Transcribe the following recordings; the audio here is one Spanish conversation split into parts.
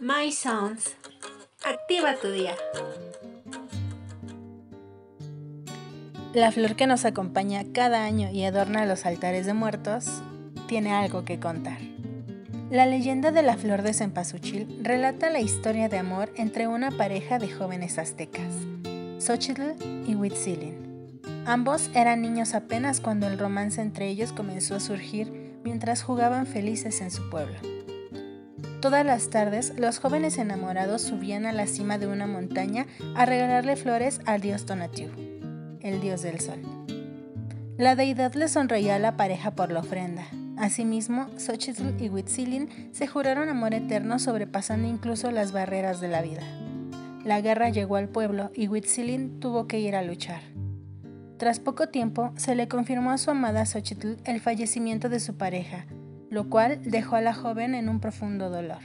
My Sounds. Activa tu día. La flor que nos acompaña cada año y adorna los altares de muertos tiene algo que contar. La leyenda de la flor de cempasúchil relata la historia de amor entre una pareja de jóvenes aztecas, Xochitl y Huitzilin. Ambos eran niños apenas cuando el romance entre ellos comenzó a surgir mientras jugaban felices en su pueblo. Todas las tardes, los jóvenes enamorados subían a la cima de una montaña a regalarle flores al dios Tonatiuh, el dios del sol. La deidad le sonreía a la pareja por la ofrenda. Asimismo, Xochitl y Huitzilin se juraron amor eterno sobrepasando incluso las barreras de la vida. La guerra llegó al pueblo y Huitzilin tuvo que ir a luchar. Tras poco tiempo, se le confirmó a su amada Xochitl el fallecimiento de su pareja, lo cual dejó a la joven en un profundo dolor.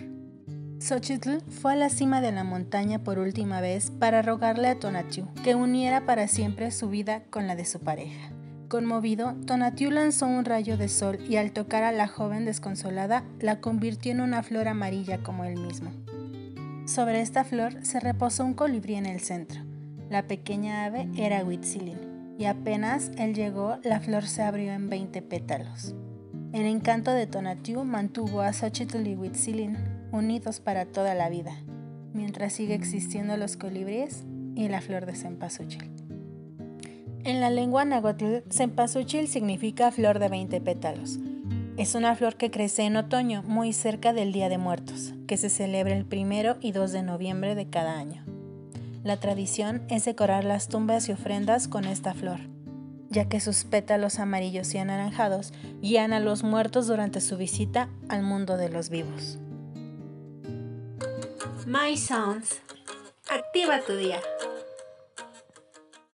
Xochitl fue a la cima de la montaña por última vez para rogarle a Tonatiuh que uniera para siempre su vida con la de su pareja. Conmovido, Tonatiuh lanzó un rayo de sol y al tocar a la joven desconsolada, la convirtió en una flor amarilla como él mismo. Sobre esta flor se reposó un colibrí en el centro. La pequeña ave era Huitzilin, y apenas él llegó, la flor se abrió en 20 pétalos. El encanto de Tonatiuh mantuvo a Xochitl y Huitzilin unidos para toda la vida, mientras sigue existiendo los colibríes y la flor de cempasúchil. En la lengua náhuatl, cempasúchil significa flor de 20 pétalos. Es una flor que crece en otoño, muy cerca del Día de Muertos, que se celebra el primero y 2 de noviembre de cada año. La tradición es decorar las tumbas y ofrendas con esta flor, ya que sus pétalos amarillos y anaranjados guían a los muertos durante su visita al mundo de los vivos. My Sounds. Activa tu día.